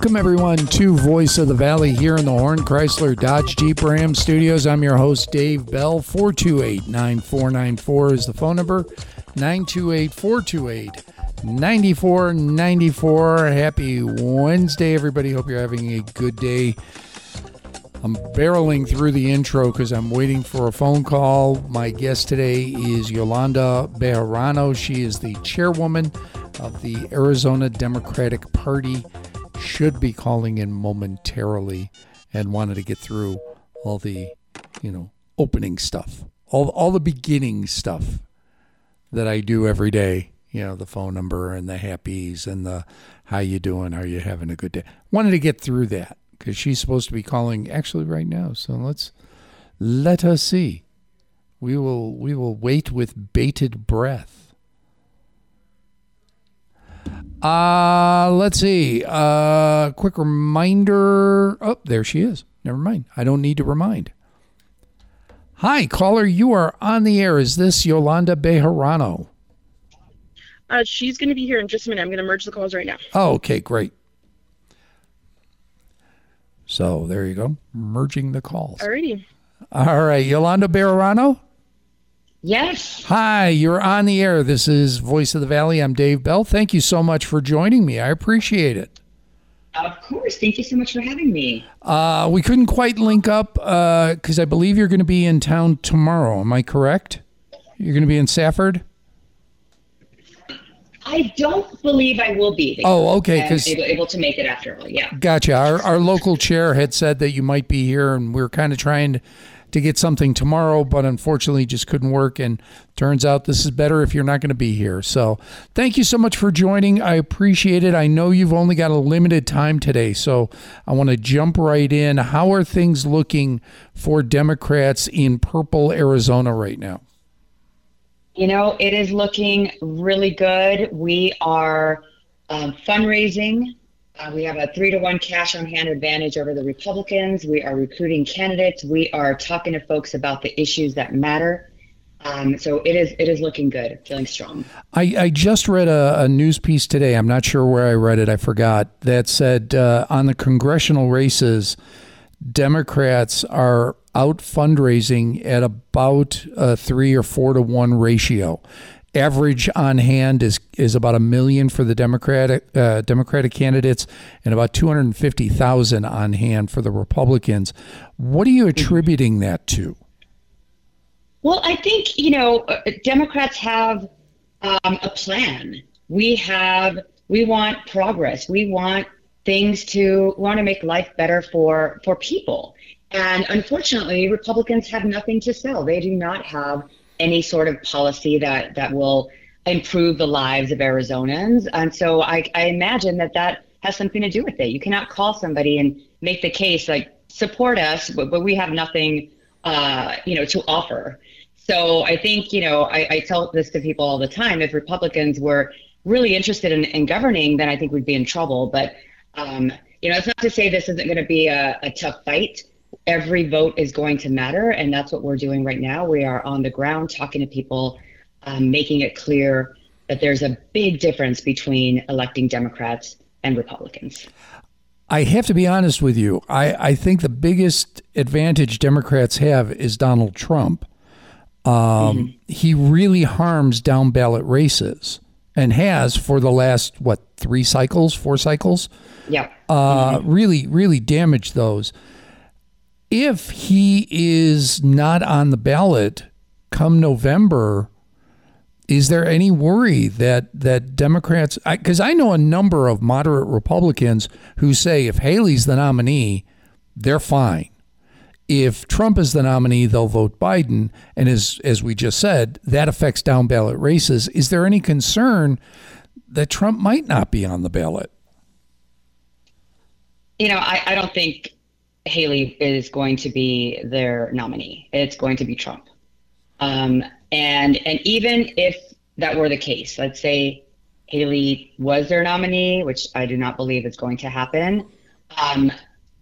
Welcome, everyone, to Voice of the Valley here in the Horn Chrysler Dodge Jeep Ram studios. I'm your host, Dave Bell. 428 9494 is the phone number. 928 428 9494. Happy Wednesday, everybody. Hope you're having a good day. I'm barreling through the intro because I'm waiting for a phone call. My guest today is Yolanda Bejarano. She is the chairwoman of the Arizona Democratic Party. Should be calling in momentarily and wanted to get through all the, you know, opening stuff, all all the beginning stuff that I do every day. You know, the phone number and the happies and the how you doing, are you having a good day? Wanted to get through that because she's supposed to be calling actually right now. So let's let us see. We will we will wait with bated breath. Uh let's see. Uh quick reminder. Oh, there she is. Never mind. I don't need to remind. Hi, caller. You are on the air. Is this Yolanda Bejarano? Uh, she's going to be here in just a minute. I'm going to merge the calls right now. Oh, okay, great. So there you go, merging the calls. Alrighty. All right, Yolanda Bejarano. Yes. Hi, you're on the air. This is Voice of the Valley. I'm Dave Bell. Thank you so much for joining me. I appreciate it. Of course. Thank you so much for having me. Uh, we couldn't quite link up because I believe you're going to be in town tomorrow. Am I correct? You're going to be in Safford? I don't believe I will be. Oh, okay, I'm 'cause- able, able to make it after all. Yeah. Gotcha. Our, our local chair had said that you might be here, and we are kind of trying to get something tomorrow, but unfortunately just couldn't work. And turns out this is better if you're not going to be here. So thank you so much for joining. I appreciate it. I know you've only got a limited time today, so I want to jump right in. How are things looking for Democrats in purple Arizona right now? You know, it is looking really good. We are um, fundraising. Uh, we have a three to one cash on hand advantage over the Republicans. We are recruiting candidates. We are talking to folks about the issues that matter. Um, so it is it is looking good, feeling strong. I, I just read a, a news piece today. I'm not sure where I read it. I forgot that said uh, on the congressional races, Democrats are out fundraising at about a three or four to one ratio. Average on hand is is about a million for the Democratic uh, Democratic candidates, and about two hundred and fifty thousand on hand for the Republicans. What are you attributing that to? Well, I think, you know, uh, Democrats have um, a plan. We have, we want progress. We want things to, want to make life better for, for people. And unfortunately, Republicans have nothing to sell. They do not have any sort of policy that, that will improve the lives of Arizonans. And so I, I imagine that that has something to do with it. You cannot call somebody and make the case like, support us, but, but we have nothing, uh, you know, to offer. So I think, you know, I, I tell this to people all the time. If Republicans were really interested in, in governing, then I think we'd be in trouble. But, um, you know, it's not to say this isn't going to be a, a tough fight. Every vote is going to matter. And that's what we're doing right now. We are on the ground talking to people, um, making it clear that there's a big difference between electing Democrats and Republicans. I have to be honest with you. I, I think the biggest advantage Democrats have is Donald Trump. Um, He really harms down ballot races and has for the last, what, three cycles, four cycles? Yeah. Uh, Really, really damaged those. If he is not on the ballot come November, is there any worry that that Democrats? Because I, know a number of moderate Republicans who say if Haley's the nominee, they're fine. If Trump is the nominee, they'll vote Biden. And as as we just said, that affects down ballot races. Is there any concern that Trump might not be on the ballot? You know, I, I don't think Haley is going to be their nominee. It's going to be Trump. Um, and and even if that were the case, let's say Haley was their nominee, which I do not believe is going to happen. Um,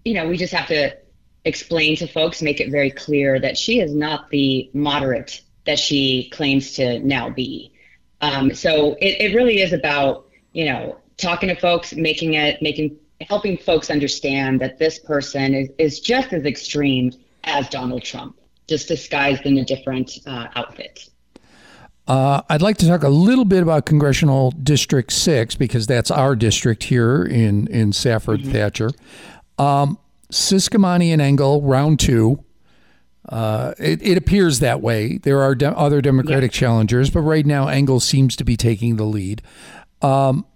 you know, we just have to explain to folks, make it very clear that she is not the moderate that she claims to now be. Um, so it, it really is about, you know, talking to folks, making it, making helping folks understand that this person is, is just as extreme as Donald Trump, just disguised in a different uh, outfit. Uh, I'd like to talk a little bit about Congressional District 6 because that's our district here in, in Safford mm-hmm. Thatcher. Um, Ciscomani and Engel, round two. Uh, it, it, appears that way. There are de- other Democratic yeah. challengers, but right now Engel seems to be taking the lead. Um,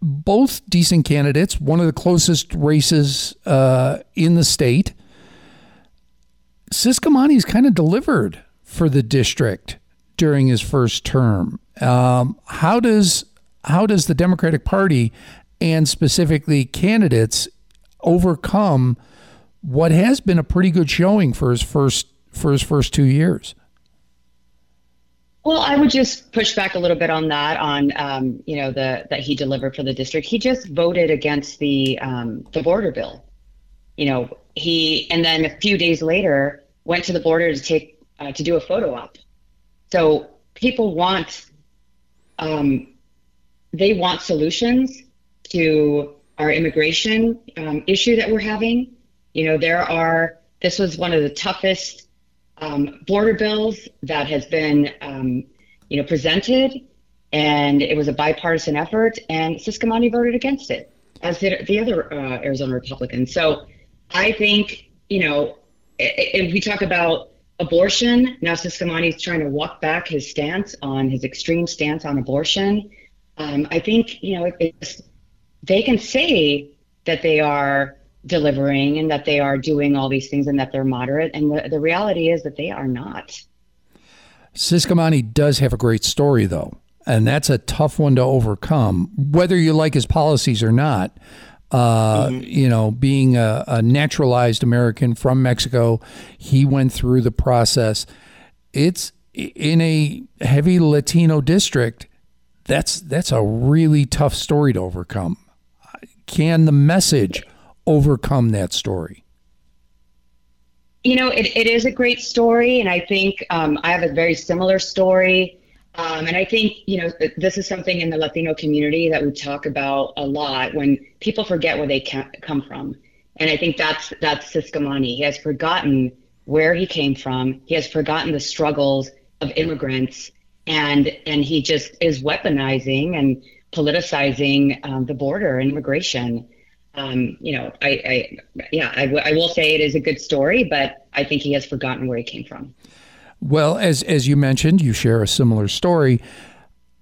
both decent candidates, one of the closest races uh, in the state. Ciscomani's kind of delivered for the district during his first term. Um, how does how does the Democratic Party and specifically candidates overcome what has been a pretty good showing for his first for his first two years? Well, I would just push back a little bit on that. On um, you know the that he delivered for the district. He just voted against the um, the border bill. You know he and then a few days later went to the border to take uh, to do a photo op so people want, um, they want solutions to our immigration um, issue that we're having. You know, there are, this was one of the toughest um, border bills that has been, um, you know, presented, and it was a bipartisan effort, and Ciscomani voted against it, as did the other uh, Arizona Republicans. So I think, you know, if we talk about abortion. Now Ciscomani is trying to walk back his stance on his extreme stance on abortion. Um, I think you know they can say that they are delivering and that they are doing all these things and that they're moderate, and the, the reality is that they are not. Ciscomani does have a great story, though, and that's a tough one to overcome, whether you like his policies or not. Uh, mm-hmm. You know, being a, a, naturalized American from Mexico, he went through the process. It's in a heavy Latino district. That's that's a really tough story to overcome. Can the message overcome that story? You know, it, it is a great story, and I think um, I have a very similar story. Um, and I think, you know, this is something in the Latino community that we talk about a lot when people forget where they come from. And I think that's that's Ciscomani. He has forgotten where he came from. He has forgotten the struggles of immigrants, and and he just is weaponizing and politicizing um, the border and immigration. Um, you know, I, I yeah, I, w- I will say it is a good story, but I think he has forgotten where he came from. Well, as as you mentioned, you share a similar story.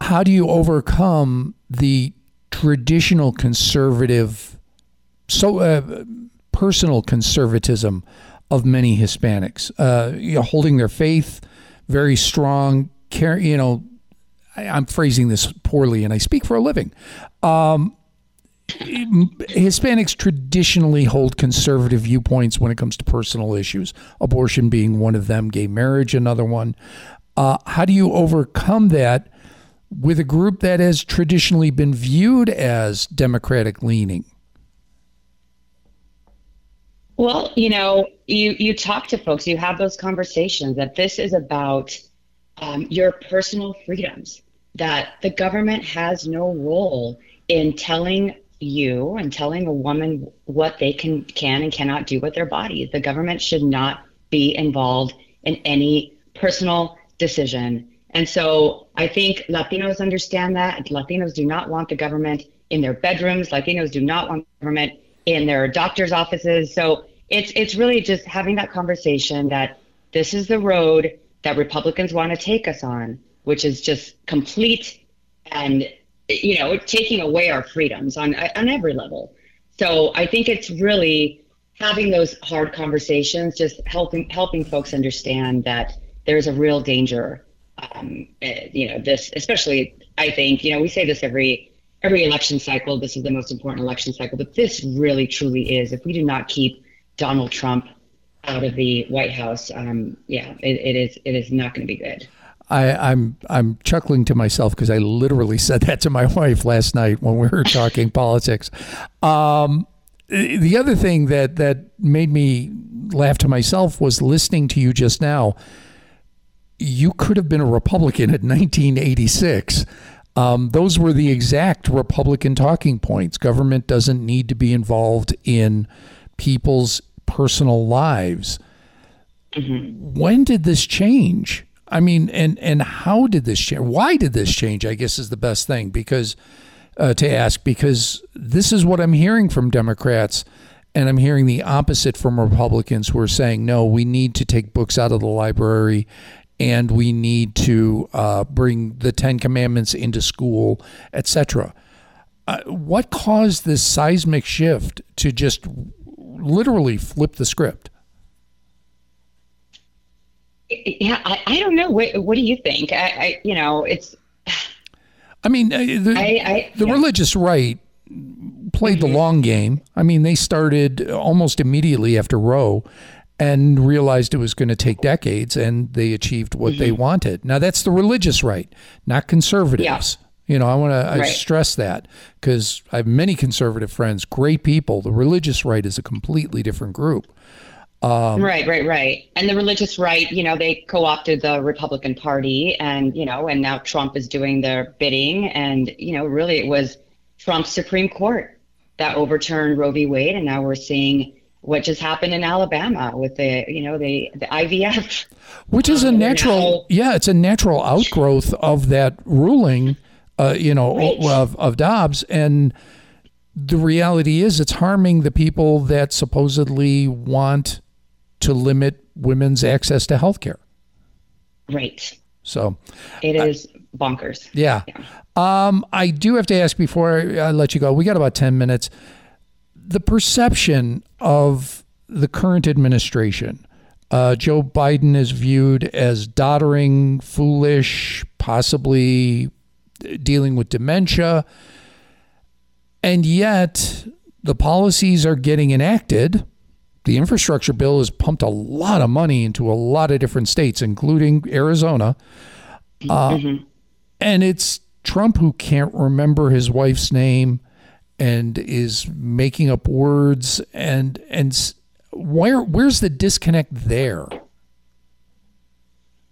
How do you overcome the traditional conservative, so uh, personal conservatism of many Hispanics? Uh, you know, holding their faith very strong. Care, you know, I, am phrasing this poorly, and I speak for a living. Um, Hispanics traditionally hold conservative viewpoints when it comes to personal issues, abortion being one of them, gay marriage another one. Uh, how do you overcome that with a group that has traditionally been viewed as democratic leaning? Well, you know, you you talk to folks, you have those conversations that this is about um, your personal freedoms. That the government has no role in telling you and telling a woman what they can can and cannot do with their body. The government should not be involved in any personal decision. And so I think Latinos understand that. Latinos do not want the government in their bedrooms. Latinos do not want government in their doctor's offices. So it's it's really just having that conversation that this is the road that Republicans want to take us on, which is just complete and you know, taking away our freedoms on on every level. So I think it's really having those hard conversations, just helping helping folks understand that there's a real danger. Um, eh, you know, this especially I think you know we say this every every election cycle. This is the most important election cycle, but this really truly is. If we do not keep Donald Trump out of the White House, um, yeah, it, it is it is not going to be good. I, am I'm, I'm chuckling to myself because I literally said that to my wife last night when we were talking politics. Um, the other thing that that made me laugh to myself was listening to you just now. You could have been a Republican in 1986. Um, those were the exact Republican talking points. Government doesn't need to be involved in people's personal lives. Mm-hmm. When did this change? I mean, and and how did this change? Why did this change? I guess is the best thing because uh, to ask because this is what I'm hearing from Democrats, and I'm hearing the opposite from Republicans who are saying no, we need to take books out of the library, and we need to uh, bring the Ten Commandments into school, etc. Uh, what caused this seismic shift to just literally flip the script? Yeah, I, I don't know. What, what do you think? I, I, you know, it's. I mean, uh, the, I, the yeah. religious right played mm-hmm. the long game. I mean, they started almost immediately after Roe and realized it was going to take decades, and they achieved what mm-hmm. they wanted. Now, that's the religious right, not conservatives. Yeah. You know, I want to right. stress that because I have many conservative friends, great people. The religious right is a completely different group. Um, right, right, right. And the religious right, you know, they co-opted the Republican Party, and you know, and now Trump is doing their bidding, and you know, really, it was Trump's Supreme Court that overturned Roe v. Wade, and now we're seeing what just happened in Alabama with the, you know, the the IVF, which is a um, natural, yeah, it's a natural outgrowth of that ruling, uh, you know, right. of of Dobbs, and the reality is it's harming the people that supposedly want to limit women's access to health care. Right. So it is bonkers. Yeah. yeah. Um, I do have to ask before I let you go. We got about 10 minutes. The perception of the current administration, uh, Joe Biden is viewed as doddering, foolish, possibly dealing with dementia. And yet the policies are getting enacted the infrastructure bill has pumped a lot of money into a lot of different states, including Arizona. Uh, mm-hmm. And it's Trump who can't remember his wife's name and is making up words and and where where's the disconnect there?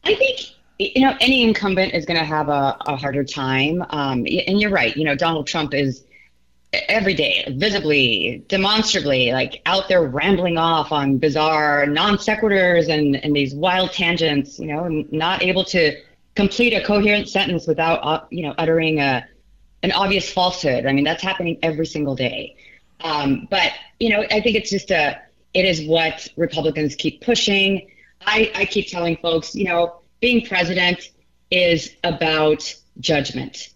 I think you know any incumbent is going to have a, a harder time, um, and you're right. You know Donald Trump is every day, visibly, demonstrably, like out there rambling off on bizarre non sequiturs and, and these wild tangents, you know, not able to complete a coherent sentence without, uh, you know, uttering a, an obvious falsehood. I mean, that's happening every single day. Um, but, you know, I think it's just a, it is what Republicans keep pushing. I, I keep telling folks, you know, being president is about judgment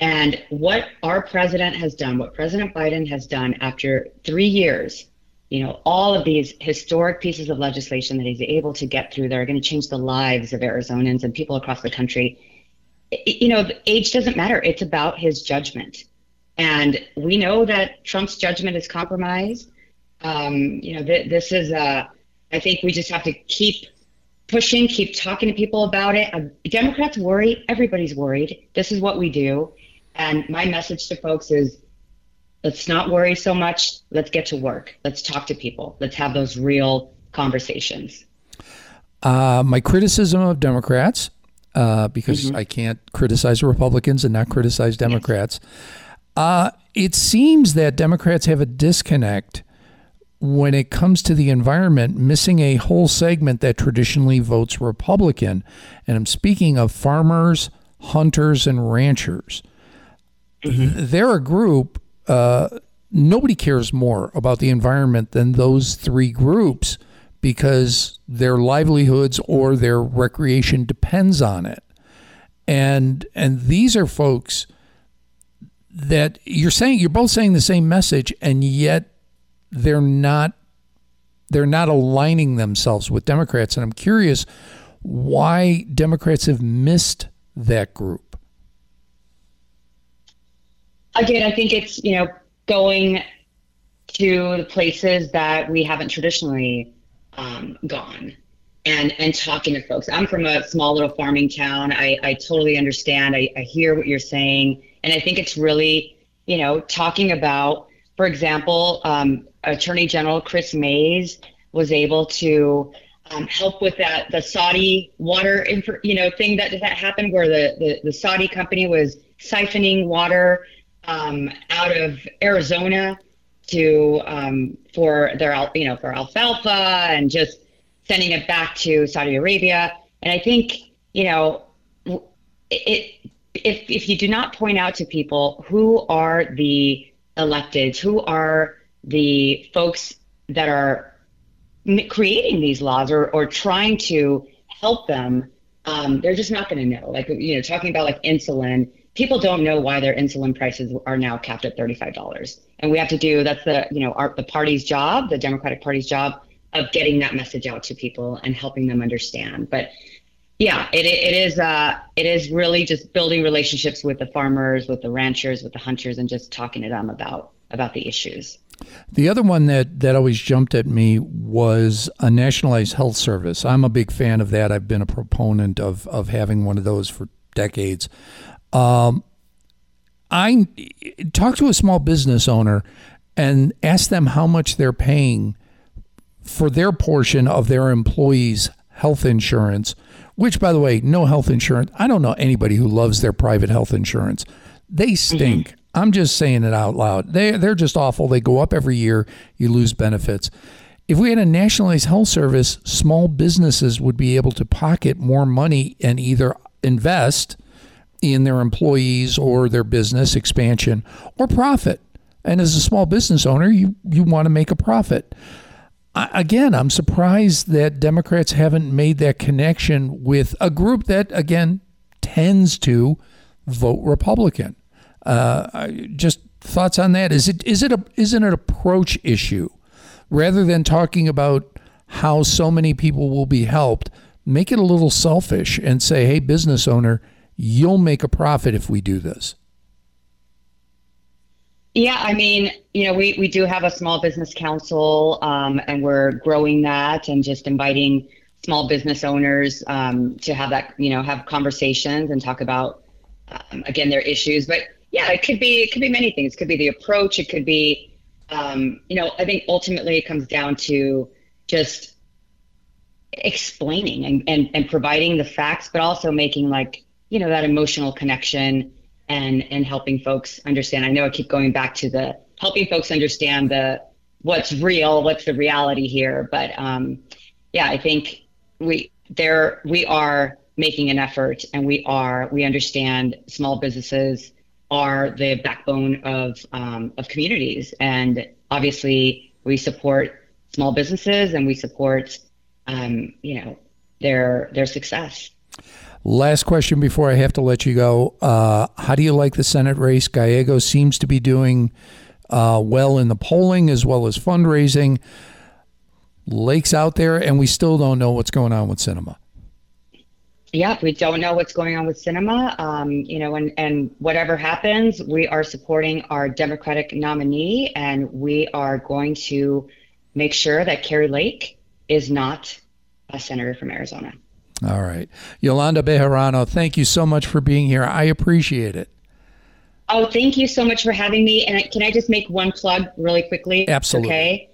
and what our president has done, what President Biden has done after three years, you know, all of these historic pieces of legislation that he's able to get through that are going to change the lives of Arizonans and people across the country. You know, age doesn't matter. It's about his judgment. And we know that Trump's judgment is compromised. Um, you know, th- this is, uh, I think we just have to keep pushing, keep talking to people about it. Uh, Democrats worry. Everybody's worried. This is what we do. And my message to folks is let's not worry so much. Let's get to work. Let's talk to people. Let's have those real conversations. Uh, my criticism of Democrats, uh, because mm-hmm. I can't criticize Republicans and not criticize Democrats, yes. uh, it seems that Democrats have a disconnect when it comes to the environment, missing a whole segment that traditionally votes Republican. And I'm speaking of farmers, hunters, and ranchers. Mm-hmm. They're a group. Uh, nobody cares more about the environment than those three groups because their livelihoods or their recreation depends on it. And and these are folks that you're saying you're both saying the same message and yet they're not they're not aligning themselves with Democrats and I'm curious why Democrats have missed that group again, I think it's you know going to the places that we haven't traditionally um, gone and and talking to folks. I'm from a small little farming town. I, I totally understand. I, I hear what you're saying, and I think it's really you know talking about, for example, um, Attorney General Chris Mayes was able to um, help with that the Saudi water, you know, thing that that happened where the, the the Saudi company was siphoning water um, out of Arizona to um, for their you know for alfalfa and just sending it back to Saudi Arabia. And I think you know it if if you do not point out to people who are the electeds, who are the folks that are creating these laws or, or trying to help them, um, they're just not going to know. Like, you know, talking about like insulin, people don't know why their insulin prices are now capped at $35. And we have to do, that's the, you know, our, the party's job, the Democratic Party's job of getting that message out to people and helping them understand. But yeah, it, it is, uh, it is really just building relationships with the farmers, with the ranchers, with the hunters, and just talking to them about, about the issues. The other one that, that always jumped at me was a nationalized health service. I'm a big fan of that. I've been a proponent of, of having one of those for decades. Um, I talk to a small business owner and ask them how much they're paying for their portion of their employees' health insurance, which, by the way, no health insurance. I don't know anybody who loves their private health insurance. They stink. Mm-hmm. I'm just saying it out loud. They they're just awful. They go up every year. You lose benefits. If we had a nationalized health service, small businesses would be able to pocket more money and either invest in their employees or their business expansion or profit. And as a small business owner, you you want to make a profit. I, again, I'm surprised that Democrats haven't made that connection with a group that again tends to vote Republican. Uh, just thoughts on that? Is it is it a is it an approach issue rather than talking about how so many people will be helped? Make it a little selfish and say, "Hey, business owner, you'll make a profit if we do this." Yeah, I mean, you know, we, we do have a small business council, um, and we're growing that and just inviting small business owners um, to have that, you know, have conversations and talk about, um, again, their issues. But yeah, it could be it could be many things. It could be the approach. It could be, um, you know, I think ultimately it comes down to just explaining and, and and providing the facts, but also making like you know that emotional connection and and helping folks understand. I know I keep going back to the helping folks understand the what's real, what's the reality here. But um, yeah, I think we there we are making an effort, and we are we understand small businesses are the backbone of um, of communities, and obviously we support small businesses and we support um, you know their their success. Last question before I have to let you go. Uh, how do you like the Senate race? Gallego seems to be doing uh, well in the polling as well as fundraising. Lake's out there, and we still don't know what's going on with Sinema. yeah, we don't know what's going on with Sinema. Um, you know, and, and whatever happens, we are supporting our Democratic nominee, and we are going to make sure that Kari Lake is not a senator from Arizona. All right. Yolanda Bejarano, thank you so much for being here. I appreciate it. Oh, thank you so much for having me. And can I just make one plug really quickly? Absolutely. Okay.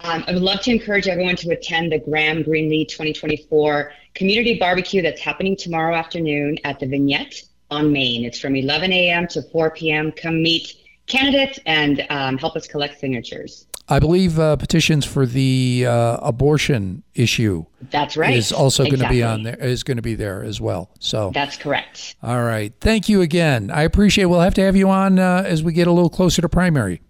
Um, I would love to encourage everyone to attend the Graham Greenlee 2024 community barbecue that's happening tomorrow afternoon at the Vignette on Main. It's from 11 a.m. to 4 p.m. Come meet candidates and um, help us collect signatures. I believe uh, petitions for the uh, abortion issue. That's right. Is also exactly. going to be on there. Is going to be there as well. So that's correct. All right. Thank you again. I appreciate. We'll have to have you on uh, as we get a little closer to primary.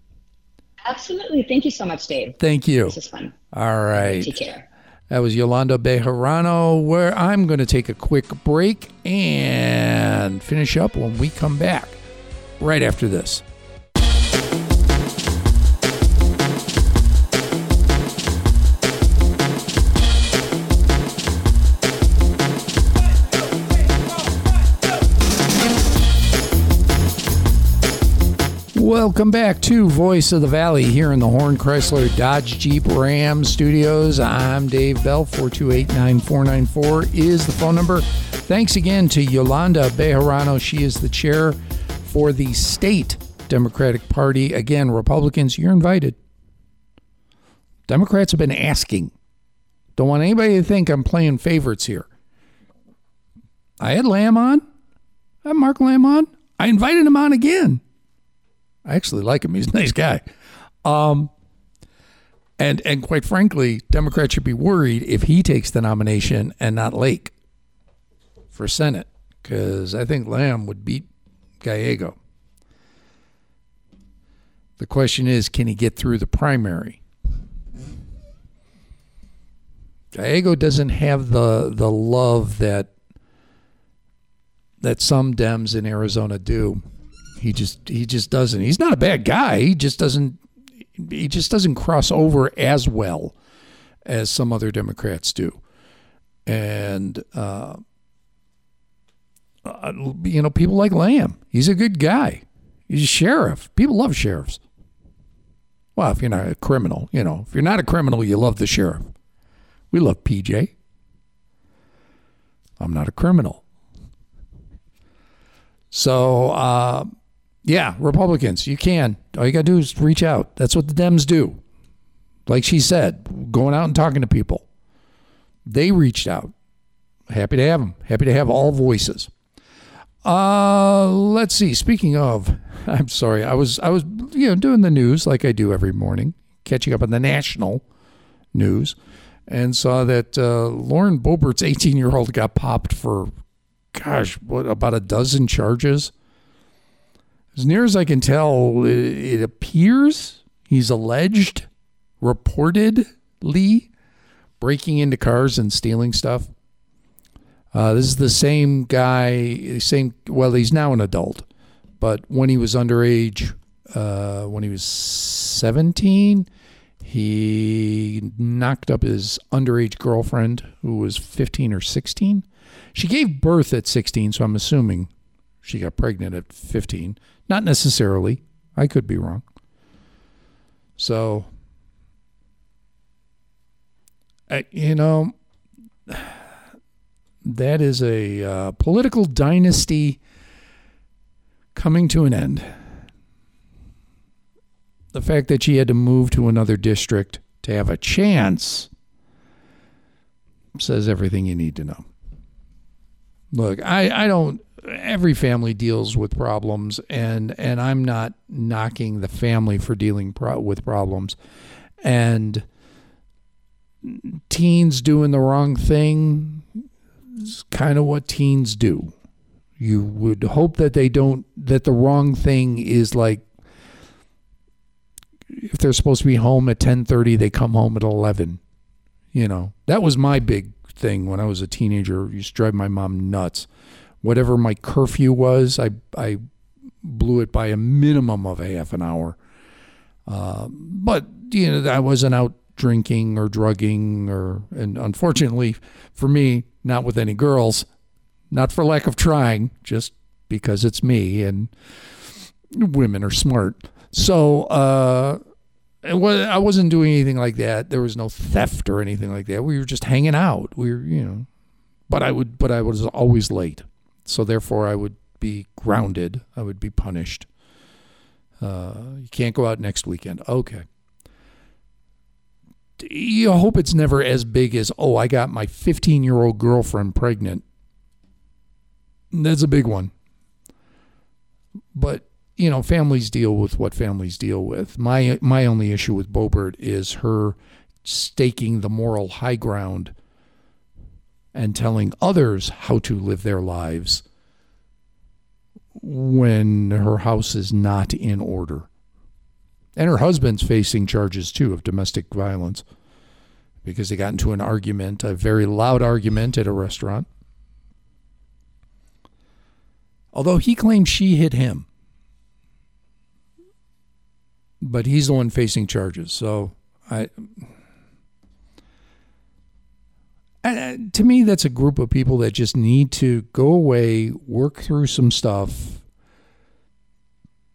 Absolutely. Thank you so much, Dave. Thank you. This is fun. All right. Take care. That was Yolanda Bejarano, where I'm going to take a quick break and finish up when we come back right after this. Welcome back to Voice of the Valley here in the Horn Chrysler Dodge Jeep Ram studios. I'm Dave Bell. 428 9494 is the phone number. Thanks again to Yolanda Bejarano. She is the chair for the state Democratic Party. Again, Republicans, you're invited. Democrats have been asking. Don't want anybody to think I'm playing favorites here. I had Lamb on. I had Mark Lamb on. I invited him on again. I actually like him. He's a nice guy. Um, and and quite frankly, Democrats should be worried if he takes the nomination and not Lake for Senate, because I think Lamb would beat Gallego. The question is, can he get through the primary? Gallego doesn't have the the love that that some Dems in Arizona do. He just he just doesn't. He's not a bad guy. He just doesn't he just doesn't cross over as well as some other Democrats do. And uh, uh, you know, people like Lamb. He's a good guy. He's a sheriff. People love sheriffs. Well, if you're not a criminal, you know, if you're not a criminal, you love the sheriff. We love PJ. I'm not a criminal. So, uh, yeah, Republicans, you can. All you got to do is reach out. That's what the Dems do. Like she said, going out and talking to people. They reached out. Happy to have them. Happy to have all voices. Uh, let's see. Speaking of, I'm sorry. I was I was you know doing the news like I do every morning, catching up on the national news, and saw that uh, Lauren Boebert's 18 year old got popped for, gosh, what about a dozen charges? As near as I can tell, it, appears he's alleged, reportedly, breaking into cars and stealing stuff. Uh, this is the same guy, same. Well, he's now an adult, but when he was underage, uh, when he was seventeen, he knocked up his underage girlfriend, who was fifteen or sixteen. She gave birth at sixteen, so I'm assuming she got pregnant at fifteen. Not necessarily. I could be wrong. So, you know, that is a uh, political dynasty coming to an end. The fact that she had to move to another district to have a chance says everything you need to know. Look, I, I don't every family deals with problems, and and I'm not knocking the family for dealing pro- with problems, and teens doing the wrong thing is kind of what teens do. You would hope that they don't that the wrong thing is like if they're supposed to be home at 10:30 they come home at 11 you know? That was my big thing when i was a teenager. It used to drive my mom nuts whatever my curfew was, I I blew it by a minimum of a half an hour. Uh, but you know, I wasn't out drinking or drugging, or and unfortunately for me, not with any girls. Not for lack of trying, just because it's me and women are smart. So uh, I wasn't doing anything like that. There was no theft or anything like that. We were just hanging out. We were, you know, but I would, but I was always late. So therefore, I would be grounded. I would be punished. Uh, you can't go out next weekend. Okay. You hope it's never as big as, oh, I got my 15 year old girlfriend pregnant. That's a big one. But, you know, families deal with what families deal with. My, my only issue with Boebert is her staking the moral high ground and telling others how to live their lives when her house is not in order. And her husband's facing charges too of domestic violence because they got into an argument, a very loud argument at a restaurant. Although he claims she hit him. But he's the one facing charges. So I and, to me, that's a group of people that just need to go away, work through some stuff.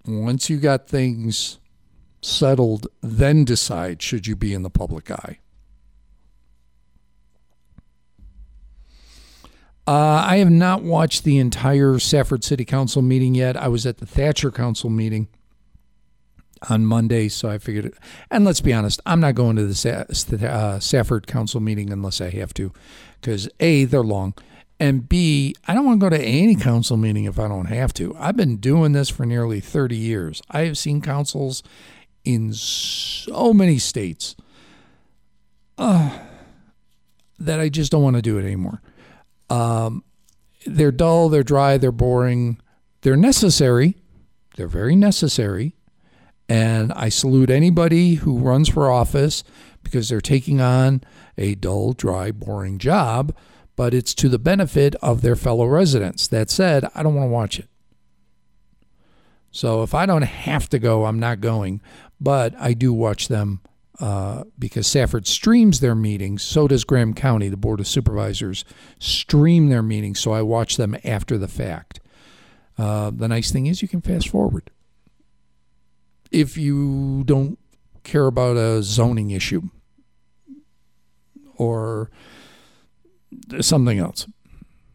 Once you got things settled, then decide should you be in the public eye. Uh, I have not watched the entire Safford City Council meeting yet. I was at the Thatcher Council meeting on Monday, so I figured. And let's be honest, I'm not going to the uh, Safford Council meeting unless I have to, because a they're long, And B, I don't want to go to any council meeting if I don't have to. I've been doing this for nearly 30 years. I have seen councils in so many states uh, that I just don't want to do it anymore. Um, they're dull, they're dry, they're boring, they're necessary. They're very necessary. And I salute anybody who runs for office because they're taking on a dull, dry, boring job, but it's to the benefit of their fellow residents. That said, I don't want to watch it. So if I don't have to go, I'm not going. But I do watch them uh, because Safford streams their meetings. So does Graham County, the Board of Supervisors, stream their meetings. So I watch them after the fact. Uh, the nice thing is you can fast forward if you don't care about a zoning issue or something else.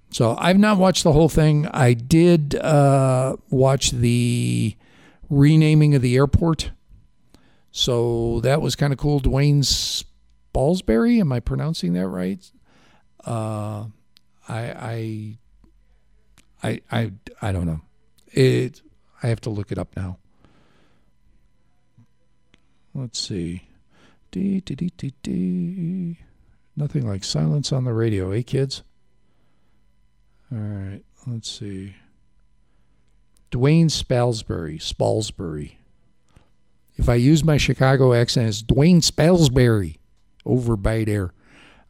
So I've not watched the whole thing. I did uh, watch the renaming of the airport. So that was kind of cool. Dwayne Spalsbury, am I pronouncing that right? Uh, I, I, I, I, I don't know. It. I have to look it up now. Let's see. Dee, dee, dee, dee, dee. Nothing like silence on the radio, eh, kids? All right, let's see. Dwayne Spalsbury. Spalsbury. If I use my Chicago accent, it's Dwayne Spalsbury over by there.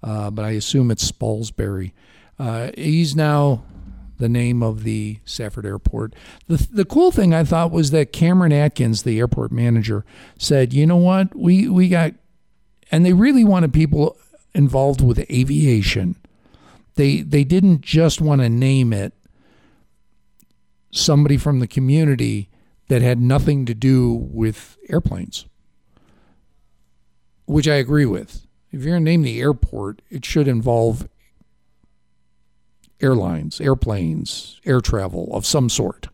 Uh, but I assume it's Spalsbury. Uh, he's now the name of the Safford Airport. The, the cool thing I thought was that Cameron Atkins, the airport manager, said, you know what, we, we got, and they really wanted people involved with aviation. They, they didn't just want to name it somebody from the community that had nothing to do with airplanes, which I agree with. If you're going to name the airport, it should involve airlines, airplanes, air travel of some sort.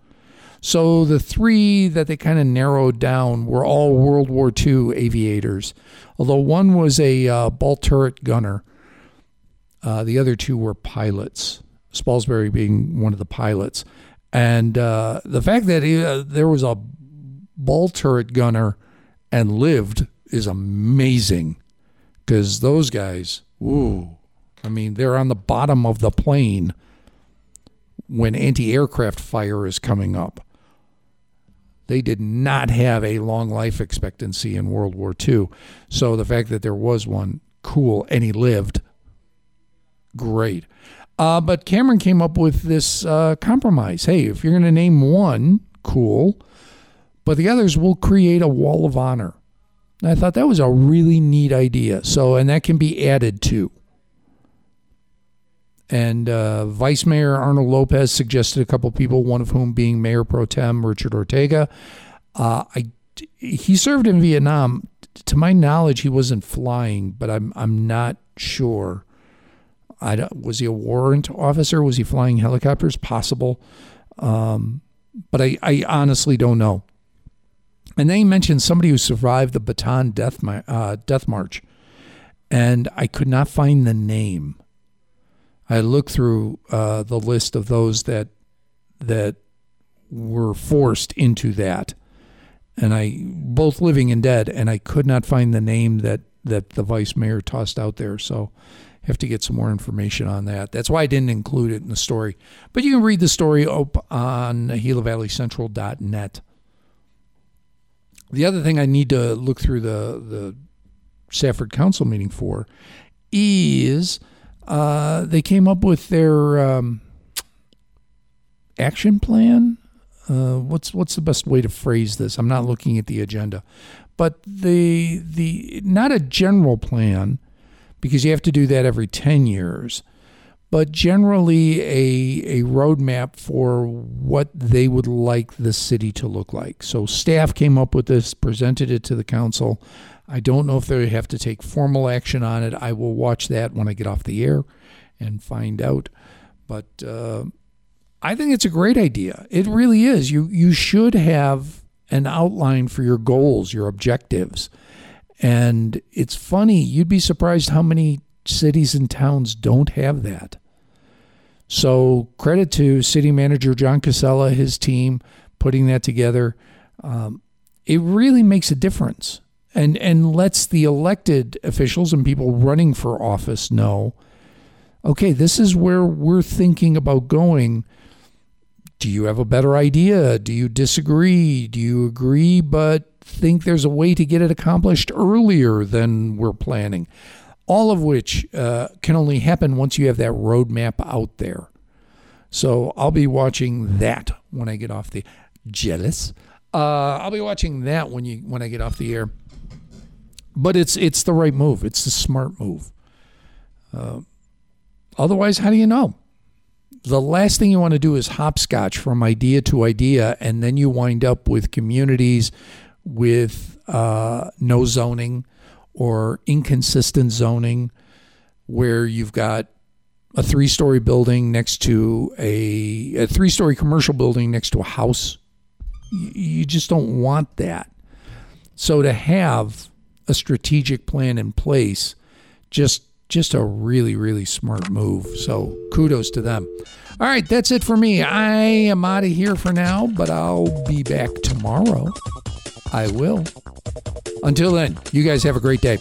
So the three that they kind of narrowed down were all World War II aviators, although one was a uh, ball turret gunner. Uh, the other two were pilots, Spalsbury being one of the pilots. And uh, the fact that he, uh, there was a ball turret gunner and lived is amazing because those guys, ooh, I mean, they're on the bottom of the plane when anti aircraft fire is coming up. They did not have a long life expectancy in World War II. So the fact that there was one, cool, and he lived, great. Uh, but Cameron came up with this uh, compromise. Hey, if you're going to name one, cool, but the others will create a wall of honor. And I thought that was a really neat idea. So, and that can be added to. And uh, Vice Mayor Arnold Lopez suggested a couple people, one of whom being Mayor Pro Tem Richard Ortega. Uh, I, he served in Vietnam. To my knowledge, he wasn't flying, but I'm I'm not sure. I don't, was he a warrant officer? Was he flying helicopters? Possible, um, but I, I honestly don't know. And then he mentioned somebody who survived the Bataan death uh, death march, and I could not find the name. I looked through uh, the list of those that that were forced into that, and I both living and dead, and I could not find the name that that the vice mayor tossed out there. So have to get some more information on that. That's why I didn't include it in the story. But you can read the story up on GilaValleyCentral.net. The other thing I need to look through the the Safford Council meeting for is uh, they came up with their um, action plan. Uh, what's what's the best way to phrase this? I'm not looking at the agenda, but the the not a general plan because you have to do that every ten years, but generally a a roadmap for what they would like the city to look like. So staff came up with this, presented it to the council. I don't know if they have to take formal action on it. I will watch that when I get off the air and find out. But uh, I think it's a great idea. It really is. You you should have an outline for your goals, your objectives. And it's funny, you'd be surprised how many cities and towns don't have that. So credit to City Manager John Casella, his team, putting that together. Um, it really makes a difference, and and lets the elected officials and people running for office know, okay, this is where we're thinking about going. Do you have a better idea? Do you disagree? Do you agree but think there's a way to get it accomplished earlier than we're planning? All of which uh, can only happen once you have that roadmap out there. So I'll be watching that when I get off the jealous. Uh, I'll be watching that when you when I get off the air. But it's it's the right move. It's the smart move. Uh, otherwise, how do you know? The last thing you want to do is hopscotch from idea to idea, and then you wind up with communities with uh, no zoning or inconsistent zoning, where you've got a three-story building next to a, a three-story commercial building next to a house you just don't want that. So to have a strategic plan in place, just just a really really smart move. So kudos to them. All right, that's it for me. I am out of here for now, but I'll be back tomorrow. I will. Until then, you guys have a great day.